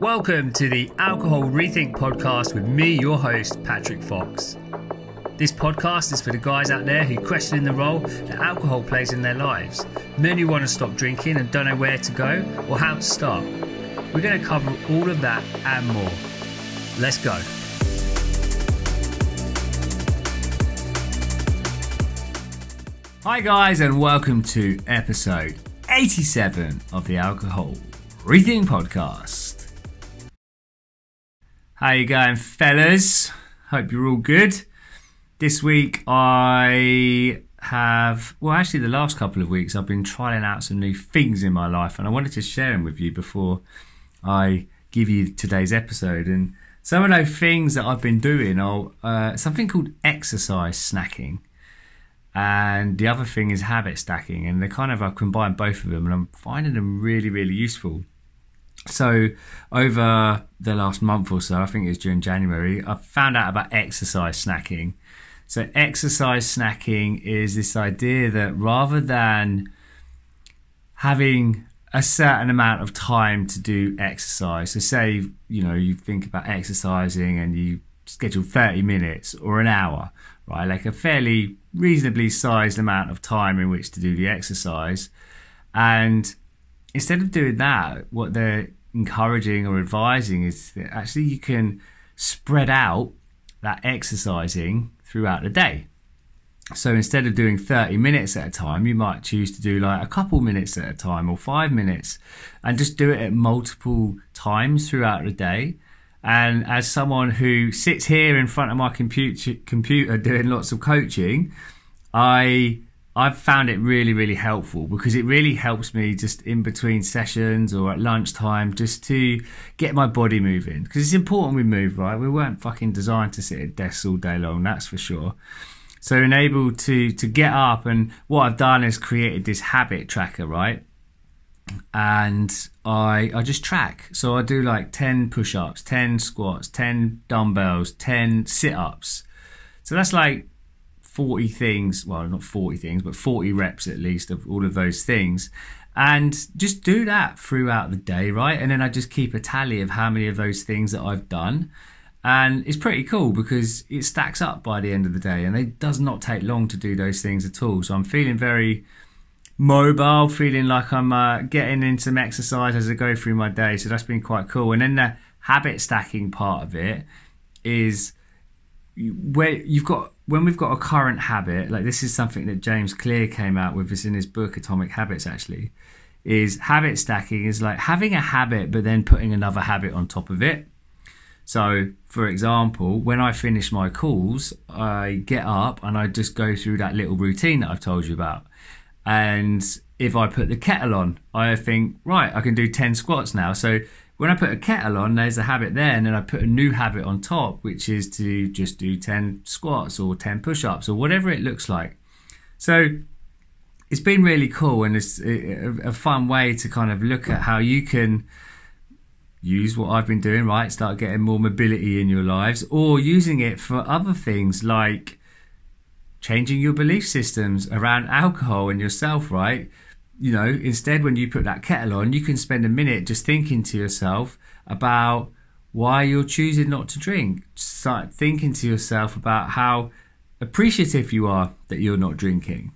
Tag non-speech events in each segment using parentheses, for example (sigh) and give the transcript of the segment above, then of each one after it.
Welcome to the Alcohol Rethink podcast with me, your host, Patrick Fox. This podcast is for the guys out there who question the role that alcohol plays in their lives, men who want to stop drinking and don't know where to go or how to start. We're going to cover all of that and more. Let's go. Hi, guys, and welcome to episode 87 of the Alcohol Rethink Podcast. How you going, fellas? Hope you're all good. This week I have, well, actually, the last couple of weeks I've been trying out some new things in my life, and I wanted to share them with you before I give you today's episode. And some of those things that I've been doing are uh, something called exercise snacking and the other thing is habit stacking and they kind of i've combined both of them and i'm finding them really really useful so over the last month or so i think it was during january i found out about exercise snacking so exercise snacking is this idea that rather than having a certain amount of time to do exercise so say you know you think about exercising and you schedule 30 minutes or an hour right? Like a fairly reasonably sized amount of time in which to do the exercise. And instead of doing that, what they're encouraging or advising is that actually you can spread out that exercising throughout the day. So instead of doing 30 minutes at a time, you might choose to do like a couple minutes at a time or five minutes and just do it at multiple times throughout the day. And as someone who sits here in front of my computer, computer doing lots of coaching, I I've found it really really helpful because it really helps me just in between sessions or at lunchtime just to get my body moving because it's important we move right. We weren't fucking designed to sit at desks all day long, that's for sure. So enable to to get up and what I've done is created this habit tracker, right? and I I just track. So I do like 10 push-ups, 10 squats, 10 dumbbells, 10 sit-ups. So that's like 40 things, well not 40 things, but 40 reps at least of all of those things. And just do that throughout the day, right? And then I just keep a tally of how many of those things that I've done. And it's pretty cool because it stacks up by the end of the day and it does not take long to do those things at all. So I'm feeling very mobile, feeling like I'm uh, getting in some exercise as I go through my day. So that's been quite cool. And then the habit stacking part of it is where you've got when we've got a current habit. Like this is something that James Clear came out with. This in his book Atomic Habits. Actually, is habit stacking is like having a habit but then putting another habit on top of it. So, for example, when I finish my calls, I get up and I just go through that little routine that I've told you about. And if I put the kettle on, I think, right, I can do 10 squats now. So when I put a kettle on, there's a habit there, and then I put a new habit on top, which is to just do 10 squats or 10 push ups or whatever it looks like. So it's been really cool and it's a fun way to kind of look at how you can use what I've been doing, right? Start getting more mobility in your lives or using it for other things like changing your belief systems around alcohol and yourself, right? You know, instead, when you put that kettle on, you can spend a minute just thinking to yourself about why you're choosing not to drink. Start thinking to yourself about how appreciative you are that you're not drinking.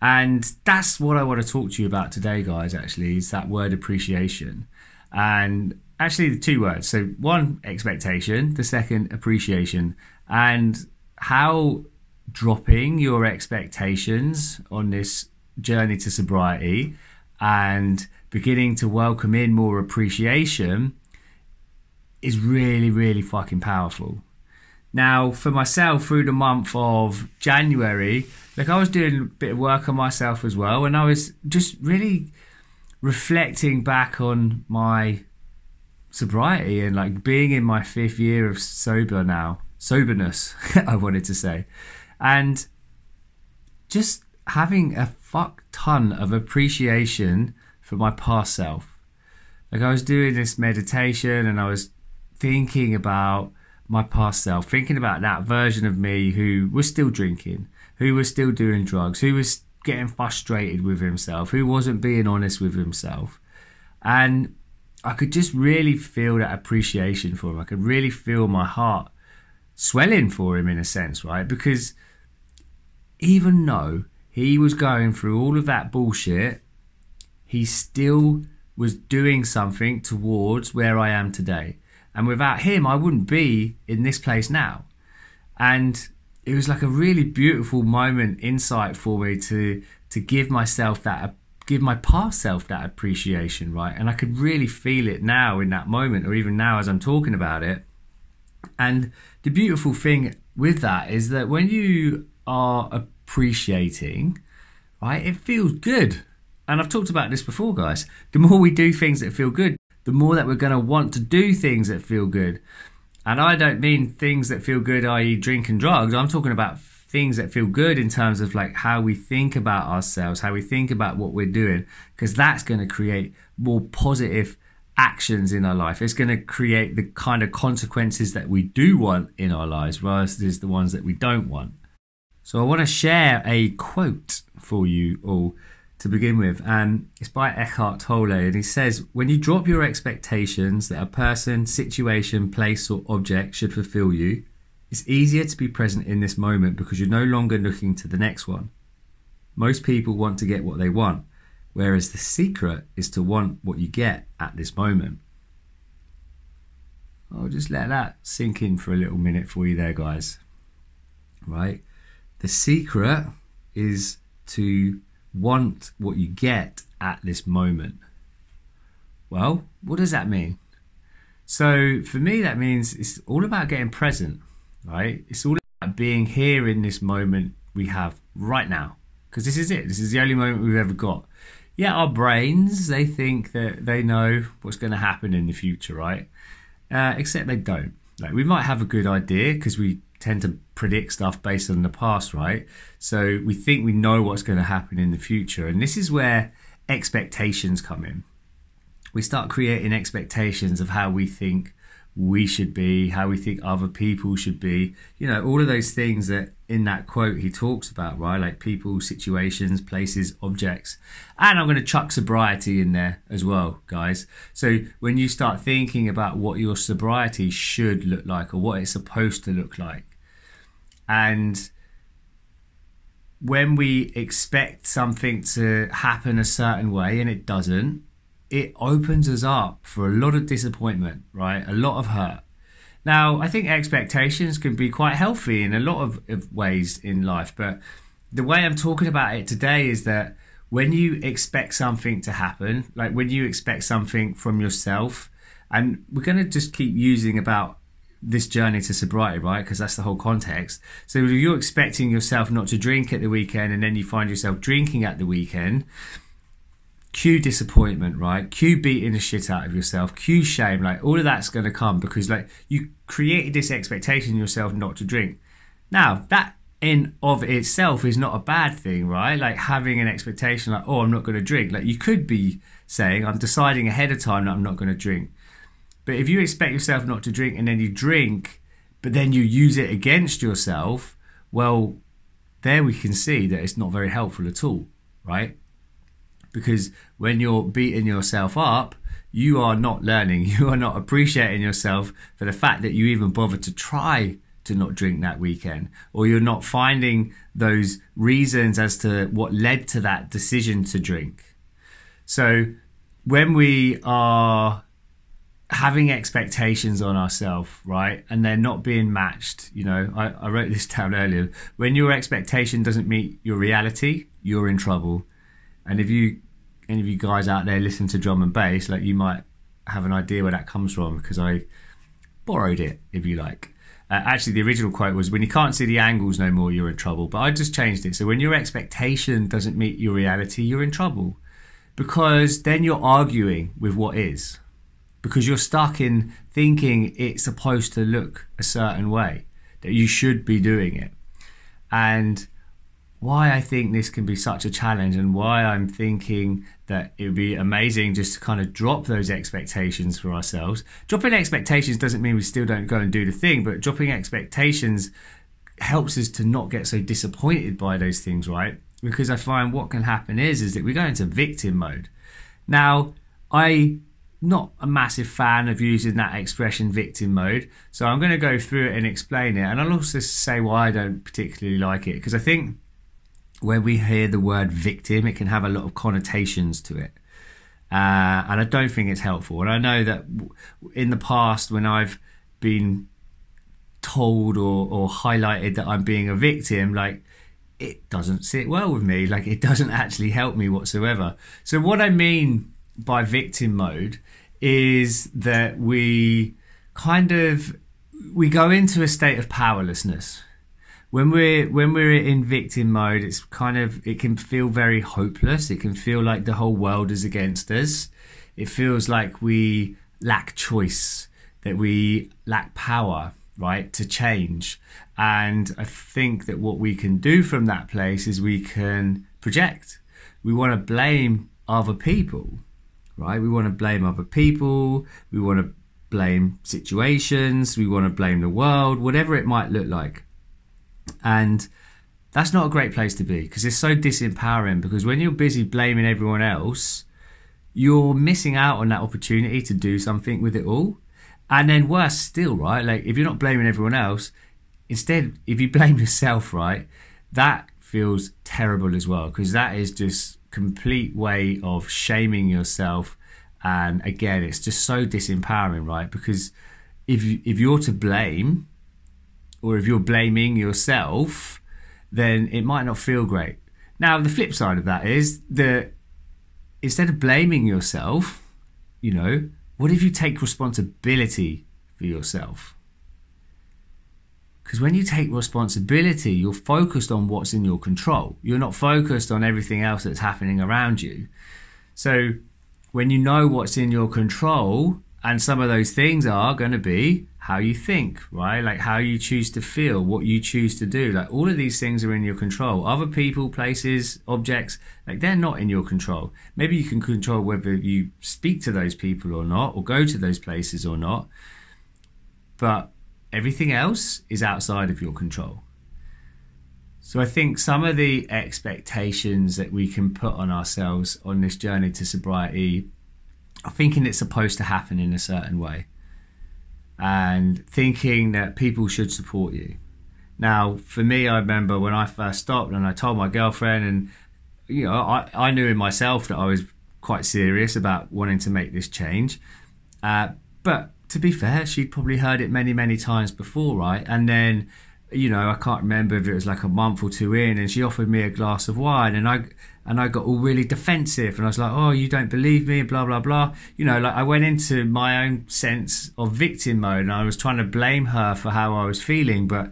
And that's what I want to talk to you about today, guys, actually, is that word appreciation. And actually, the two words. So, one, expectation, the second, appreciation. And how dropping your expectations on this journey to sobriety and beginning to welcome in more appreciation is really, really fucking powerful. Now, for myself, through the month of January, like I was doing a bit of work on myself as well, and I was just really reflecting back on my sobriety and like being in my fifth year of sober now, soberness, (laughs) I wanted to say and just having a fuck ton of appreciation for my past self. Like I was doing this meditation and I was thinking about my past self, thinking about that version of me who was still drinking, who was still doing drugs, who was getting frustrated with himself, who wasn't being honest with himself. And I could just really feel that appreciation for him. I could really feel my heart swelling for him in a sense, right? Because even though he was going through all of that bullshit, he still was doing something towards where I am today. And without him, I wouldn't be in this place now. And it was like a really beautiful moment, insight for me to to give myself that, give my past self that appreciation, right? And I could really feel it now in that moment, or even now as I'm talking about it. And the beautiful thing with that is that when you are appreciating, right, it feels good. And I've talked about this before, guys. The more we do things that feel good, the more that we're going to want to do things that feel good. And I don't mean things that feel good, i.e., drink and drugs. I'm talking about things that feel good in terms of like how we think about ourselves, how we think about what we're doing, because that's going to create more positive actions in our life. It's going to create the kind of consequences that we do want in our lives versus the ones that we don't want. So I want to share a quote for you all to begin with, and it's by Eckhart Tolle, and he says, "When you drop your expectations that a person, situation, place, or object should fulfill you, it's easier to be present in this moment because you're no longer looking to the next one. Most people want to get what they want, whereas the secret is to want what you get at this moment." I'll just let that sink in for a little minute for you there, guys. Right? The secret is to want what you get at this moment. Well, what does that mean? So for me, that means it's all about getting present, right? It's all about being here in this moment we have right now, because this is it. This is the only moment we've ever got. Yeah, our brains, they think that they know what's going to happen in the future, right? Uh, except they don't. Like we might have a good idea because we tend to predict stuff based on the past, right? So we think we know what's going to happen in the future. And this is where expectations come in. We start creating expectations of how we think we should be, how we think other people should be, you know, all of those things that in that quote he talks about, right? Like people, situations, places, objects. And I'm going to chuck sobriety in there as well, guys. So when you start thinking about what your sobriety should look like or what it's supposed to look like, and when we expect something to happen a certain way and it doesn't, it opens us up for a lot of disappointment, right? A lot of hurt. Now, I think expectations can be quite healthy in a lot of, of ways in life, but the way I'm talking about it today is that when you expect something to happen, like when you expect something from yourself, and we're going to just keep using about this journey to sobriety, right? Because that's the whole context. So if you're expecting yourself not to drink at the weekend and then you find yourself drinking at the weekend, cue disappointment, right? Cue beating the shit out of yourself, cue shame, like all of that's going to come because like you created this expectation in yourself not to drink. Now, that in of itself is not a bad thing, right? Like having an expectation like, oh, I'm not going to drink. Like you could be saying, I'm deciding ahead of time that I'm not going to drink. But if you expect yourself not to drink and then you drink, but then you use it against yourself, well, there we can see that it's not very helpful at all, right? because when you're beating yourself up, you are not learning. (laughs) You are not appreciating yourself for the fact that you even bothered to try to not drink that weekend, or you're not finding those reasons as to what led to that decision to drink. So when we are having expectations on ourselves, right, and they're not being matched, you know, I, I wrote this down earlier. When your expectation doesn't meet your reality, you're in trouble. And if you any of you guys out there listen to drum and bass, like you might have an idea where that comes from because I borrowed it, if you like. Uh, actually, the original quote was, "When you can't see the angles no more, you're in trouble." But I just changed it. So when your expectation doesn't meet your reality, you're in trouble because then you're arguing with what is because you're stuck in thinking it's supposed to look a certain way that you should be doing it and why I think this can be such a challenge and why I'm thinking that it would be amazing just to kind of drop those expectations for ourselves. Dropping expectations doesn't mean we still don't go and do the thing, but dropping expectations helps us to not get so disappointed by those things, right? Because I find what can happen is is that we go into victim mode. Now, I not a massive fan of using that expression victim mode. So I'm going to go through it and explain it. And I'll also say why I don't particularly like it. Because I think when we hear the word victim, it can have a lot of connotations to it. Uh, and I don't think it's helpful. And I know that in the past, when I've been told or, or highlighted that I'm being a victim, like it doesn't sit well with me. Like it doesn't actually help me whatsoever. So, what I mean by victim mode is that we kind of we go into a state of powerlessness. When we're when we're in victim mode it's kind of it can feel very hopeless. It can feel like the whole world is against us. It feels like we lack choice that we lack power right to change. And i think that what we can do from that place is we can project. We want to blame other people right? We want to blame other people, we want to blame situations, we want to blame the world, whatever it might look like. And that's not a great place to be because it's so disempowering. Because when you're busy blaming everyone else, you're missing out on that opportunity to do something with it all. And then, worse still, right? Like, if you're not blaming everyone else, instead, if you (laughs) blame yourself, right, that feels terrible as well because that is just complete way of shaming yourself. And again it's just so disempowering right? Because if you, if you're to blame or if you're blaming yourself then it might not feel great. Now the flip side of that is that instead of blaming yourself you know what if you take responsibility for yourself because when you take responsibility, you're focused on what's in your control. You're not focused on everything else that's happening around you. So when you know what's in your control, and some of those things are going to be how you think, right? Like how you choose to feel, what you choose to do. Like all of these things are in your control. Other people, places, objects, like they're not in your control. Maybe you can control whether you speak to those people or not, or go to those places or not. But Everything else is outside of your control. So I think some of the expectations that we can put on ourselves on this journey to sobriety are thinking it's supposed to happen in a certain way and thinking that people should support you. Now, for me, I remember when I first stopped and I told my girlfriend, and you know, I, I knew in myself that I was quite serious about wanting to make this change. Uh, but to be fair, she'd probably heard it many, many times before, right? And then, you know, I can't remember if it was like a month or two in, and she offered me a glass of wine, and I and I got all really defensive, and I was like, "Oh, you don't believe me," blah blah blah. You know, like I went into my own sense of victim mode, and I was trying to blame her for how I was feeling, but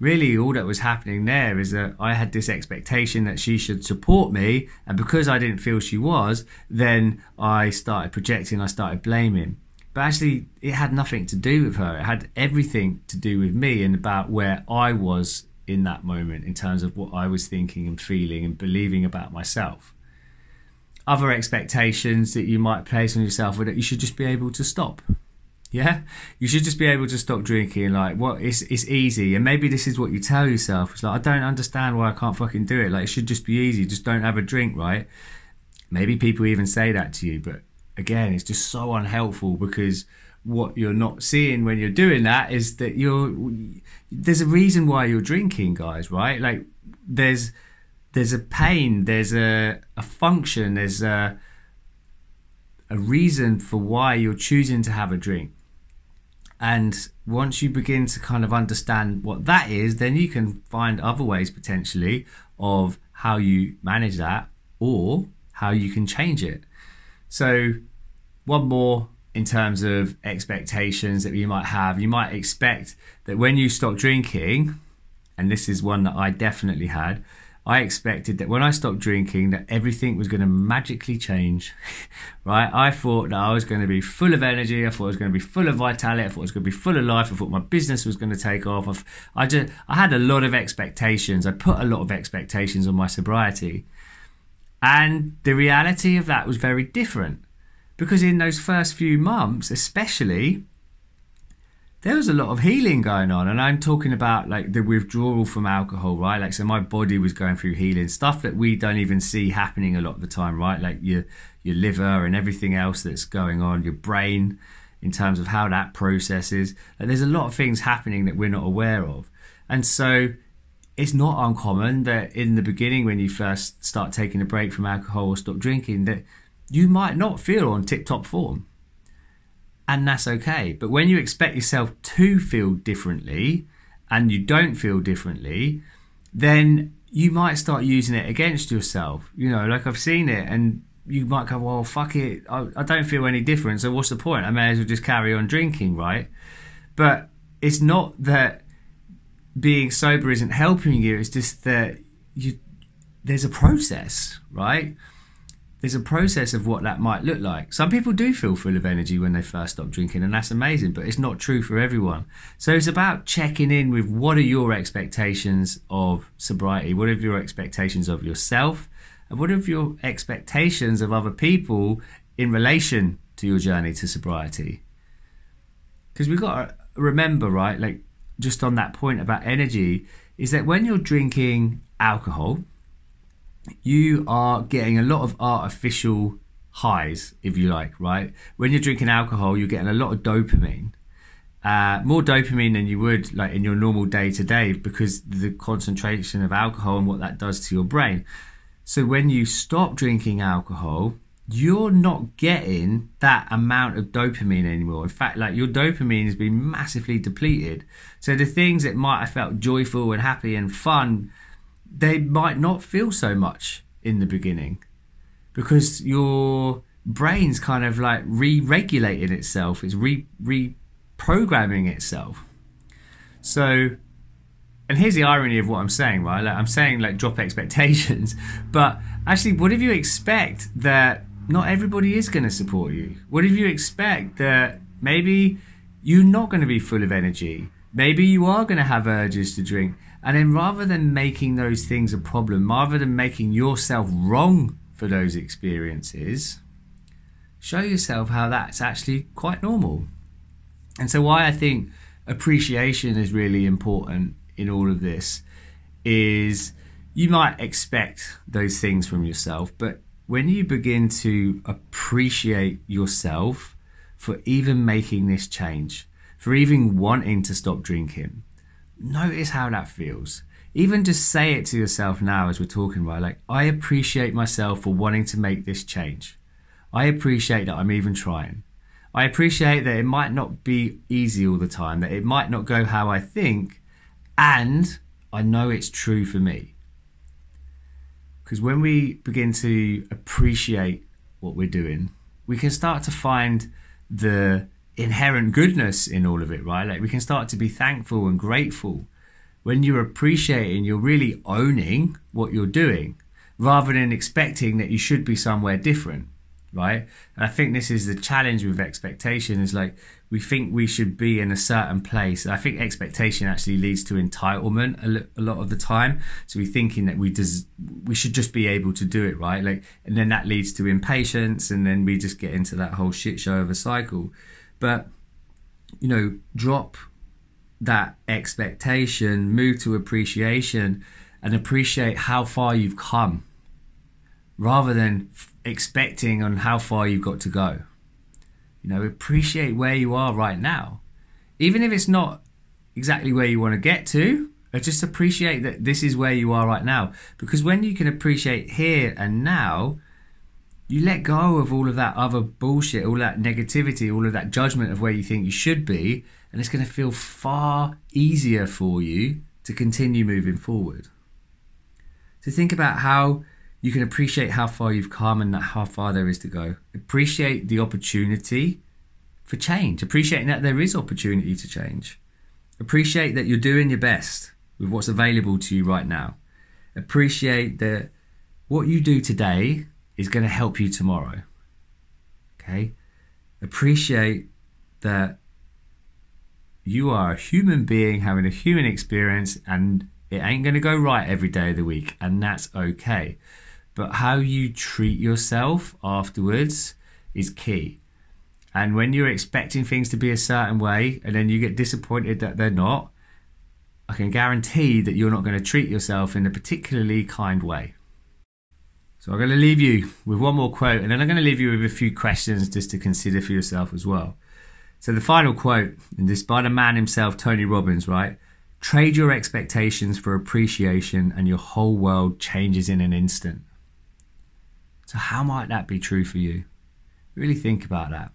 really all that was happening there is that I had this expectation that she should support me, and because I didn't feel she was, then I started projecting, I started blaming but actually it had nothing to do with her. It had everything to do with me and about where I was in that moment in terms of what I was thinking and feeling and believing about myself. Other expectations that you might place on yourself are that you should just be able to stop. Yeah, you should just be able to stop drinking. Like, what? It's it's easy, and maybe this is what you tell yourself. It's like I don't understand why I can't fucking do it. Like, it should just be easy. Just don't have a drink, right? Maybe people even say that to you, but again, it's just so unhelpful because what you're not seeing when you're doing that is that you're there's a reason why you're drinking, guys, right? Like there's there's a pain, there's a a function, there's a a reason for why you're choosing to have a drink. And once you begin to kind of understand what that is, then you can find other ways potentially of how you manage that or how you can change it. So, one more in terms of expectations that you might have. You might expect that when you stop drinking, and this is one that I definitely had, I expected that when I stopped drinking that everything was going to magically change. (laughs) right? I thought that I was going to be full of energy, I thought I was going to be full of vitality, I thought I was going to be full of life, I thought my business was going to take off. I just I had a lot of expectations. I put a lot of expectations on my sobriety. And the reality of that was very different because in those first few months, especially, there was a lot of healing going on. And I'm talking about like the withdrawal from alcohol, right? Like, so my body was going through healing stuff that we don't even see happening a lot of the time, right? Like your, your liver and everything else that's going on, your brain in terms of how that processes. Like, there's a lot of things happening that we're not aware of. And so it's not uncommon that in the beginning, when you first start taking a break from alcohol or stop drinking, that you might not feel on tip top form. And that's okay. But when you expect yourself to feel differently and you don't feel differently, then you might start using it against yourself. You know, like I've seen it, and you might go, well, fuck it, I, I don't feel any different, so what's the point? I may as well just carry on drinking, right? But it's not that being sober isn't helping you, it's just that you there's a process, right? There's a process of what that might look like. Some people do feel full of energy when they first stop drinking, and that's amazing, but it's not true for everyone. So it's about checking in with what are your expectations of sobriety? What are your expectations of yourself? And what are your expectations of other people in relation to your journey to sobriety? Because we've got to remember, right, like just on that point about energy, is that when you're drinking alcohol, you are getting a lot of artificial highs, if you like, right? When you're drinking alcohol, you're getting a lot of dopamine. Uh, more dopamine than you would like in your normal day to day because the concentration of alcohol and what that does to your brain. So when you stop drinking alcohol, you're not getting that amount of dopamine anymore. In fact, like your dopamine has been massively depleted. So the things that might have felt joyful and happy and fun, they might not feel so much in the beginning because your brain's kind of like re-regulating itself. It's re reprogramming itself. So and here's the irony of what I'm saying, right? Like, I'm saying like drop expectations, (laughs) but actually, what if you expect that not everybody is going to support you? What if you expect that maybe you're not going to be full of energy? Maybe you are going to have urges to drink. And then rather than making those things a problem, rather than making yourself wrong for those experiences, show yourself how that's actually quite normal. And so, why I think appreciation is really important in all of this is you might expect those things from yourself, but when you begin to appreciate yourself for even making this change, for even wanting to stop drinking, notice how that feels. Even just say it to yourself now as we're talking, right? Like, I appreciate myself for wanting to make this change. I appreciate that I'm even trying. I appreciate that it might not be easy all the time, that it might not go how I think, and I know it's true for me. Because when we begin to appreciate what we're doing, we can start to find the inherent goodness in all of it, right? Like we can start to be thankful and grateful. When you're appreciating, you're really owning what you're doing rather than expecting that you should be somewhere different right? And I think this is the challenge with expectation is like we think we should be in a certain place. I think expectation actually leads to entitlement a, lot of the time. So we're thinking that we des- we should just be able to do it, right? Like, and then that leads to impatience, and then we just get into that whole shit show of a cycle. But you know, drop that expectation, move to appreciation, and appreciate how far you've come rather than expecting on how far you've got to go. You know, appreciate where you are right now. Even if it's not exactly where you want to get to, uh, just appreciate that this is where you are right now. Because when you can appreciate here and now, you let go of all of that other bullshit, all that negativity, all of that judgment of where you think you should be, and it's going to feel far easier for you to continue moving forward. So think about how you can appreciate how far you've come and how far there is to go. Appreciate the opportunity for change. Appreciating that there is opportunity to change. Appreciate that you're doing your best with what's available to you right now. Appreciate that what you do today is going to help you tomorrow. Okay? Appreciate that you are a human being having a human experience and it ain't going to go right every day of the week, and that's okay but how you treat yourself afterwards is key. And when you're expecting things to be a certain way and then you get disappointed that they're not, I can guarantee that you're not going to treat yourself in a particularly kind way. So I'm going to leave you with one more quote and then I'm going to leave you with a few questions just to consider for yourself as well. So the final quote, and this by the man himself, Tony Robbins, right? Trade your expectations for appreciation and your whole world changes in an instant. So how might that be true for you? Really think about that.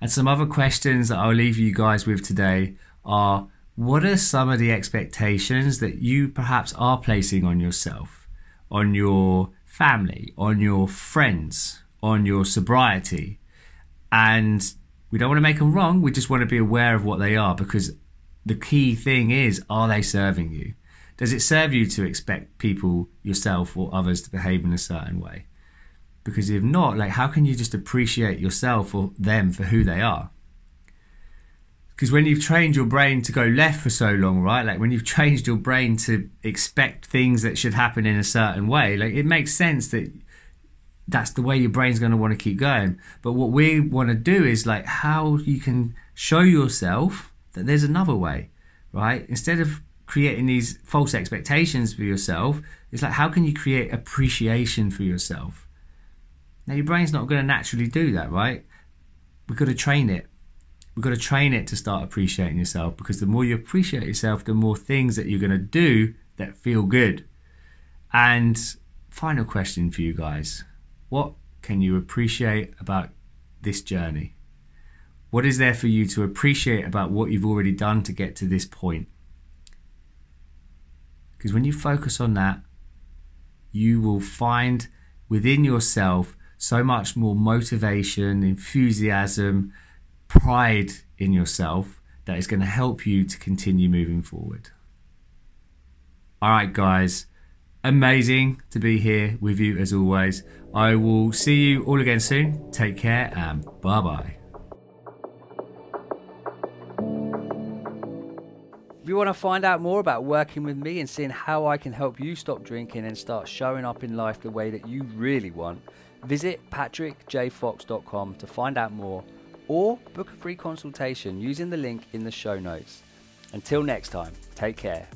And some other questions that I'll leave you guys with today are what are some of the expectations that you perhaps are placing on yourself, on your family, on your friends, on your sobriety? And we don't want to make them wrong, we just want to be aware of what they are because the key thing is are they serving you? Does it serve you to expect people, yourself, or others to behave in a certain way? Because if not, like, how can you just appreciate yourself or them for who they are? Because when you've trained your brain to go left for so long, right? Like when you've (laughs) trained your brain to expect things that should happen in a certain way, like it makes sense that that's the way your brain's going to want to keep going. But what we want to do is like how you can show yourself that there's another way, right? Instead of creating these false expectations for yourself, it's like how can you create appreciation for yourself? Now, your brain's not going to naturally do that, right? We've got to train it. We've got to train it to start appreciating yourself because the more you appreciate yourself, the more things that you're going to do that feel good. And final question for you guys What can you appreciate about this journey? What is there for you to appreciate about what you've already done to get to this point? Because when you focus on that, you will find within yourself so much more motivation, enthusiasm, pride in yourself that is going to help you to continue moving forward. All right, guys, amazing to be here with you as always. I will see you all again soon. Take care and bye bye. If you want to find out more about working with me and seeing how I can help you stop drinking and start showing up in life the way that you really want, Visit patrickjfox.com to find out more or book a free consultation using the link in the show notes. Until next time, take care.